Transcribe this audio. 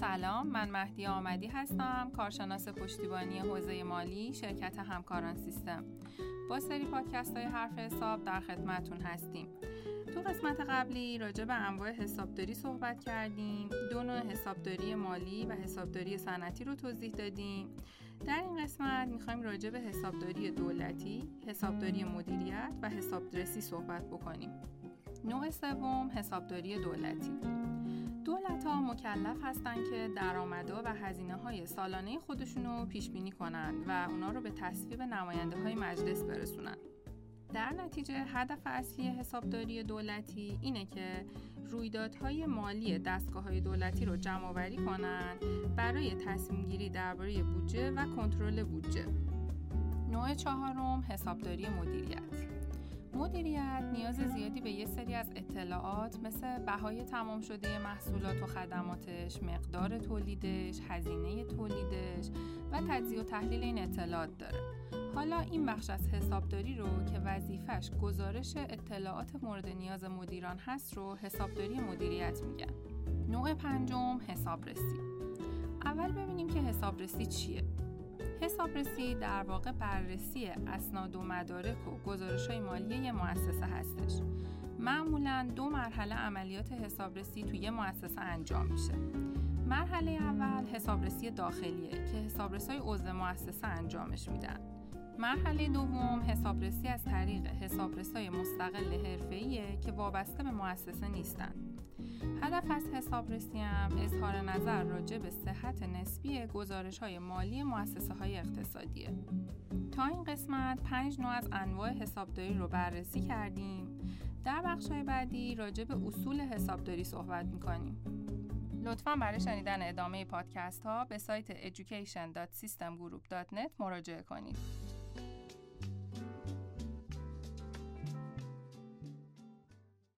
سلام من مهدی آمدی هستم کارشناس پشتیبانی حوزه مالی شرکت همکاران سیستم. با سری پادکست های حرف حساب در خدمتون هستیم. تو قسمت قبلی راجع به انواع حسابداری صحبت کردیم. دو نوع حسابداری مالی و حسابداری صنعتی رو توضیح دادیم. در این قسمت می‌خوایم راجع به حسابداری دولتی حسابداری مدیریت و حسابرسی صحبت بکنیم. نوع سوم حسابداری دولتی. دولت ها مکلف هستند که درآمدها و هزینه های سالانه خودشون رو پیش بینی کنند و اونا رو به تصویب نماینده های مجلس برسونند. در نتیجه هدف اصلی حسابداری دولتی اینه که رویدادهای مالی دستگاه های دولتی رو جمع آوری کنند برای تصمیم گیری درباره بودجه و کنترل بودجه. نوع چهارم حسابداری مدیریت مدیریت نیاز زیادی به یه سری از اطلاعات مثل بهای تمام شده محصولات و خدماتش، مقدار تولیدش، هزینه تولیدش و تجزیه و تحلیل این اطلاعات داره. حالا این بخش از حسابداری رو که وظیفش گزارش اطلاعات مورد نیاز مدیران هست رو حسابداری مدیریت میگن. نوع پنجم حسابرسی. اول ببینیم که حسابرسی چیه. حسابرسی در واقع بررسی اسناد و مدارک و گزارش های مالی مؤسسه هستش. معمولا دو مرحله عملیات حسابرسی توی مؤسسه انجام میشه. مرحله اول حسابرسی داخلیه که حسابرسای عضو مؤسسه انجامش میدن. مرحله دوم حسابرسی از طریق حسابرسای مستقل حرفه‌ایه که وابسته به مؤسسه نیستن. هدف از حسابرسی هم اظهار نظر راجع به صحت نسبی گزارش های مالی مؤسسه های اقتصادیه. تا این قسمت پنج نوع از انواع حسابداری رو بررسی کردیم. در بخش های بعدی راجع به اصول حسابداری صحبت می‌کنیم. لطفا برای شنیدن ادامه پادکست ها به سایت education.systemgroup.net مراجعه کنید.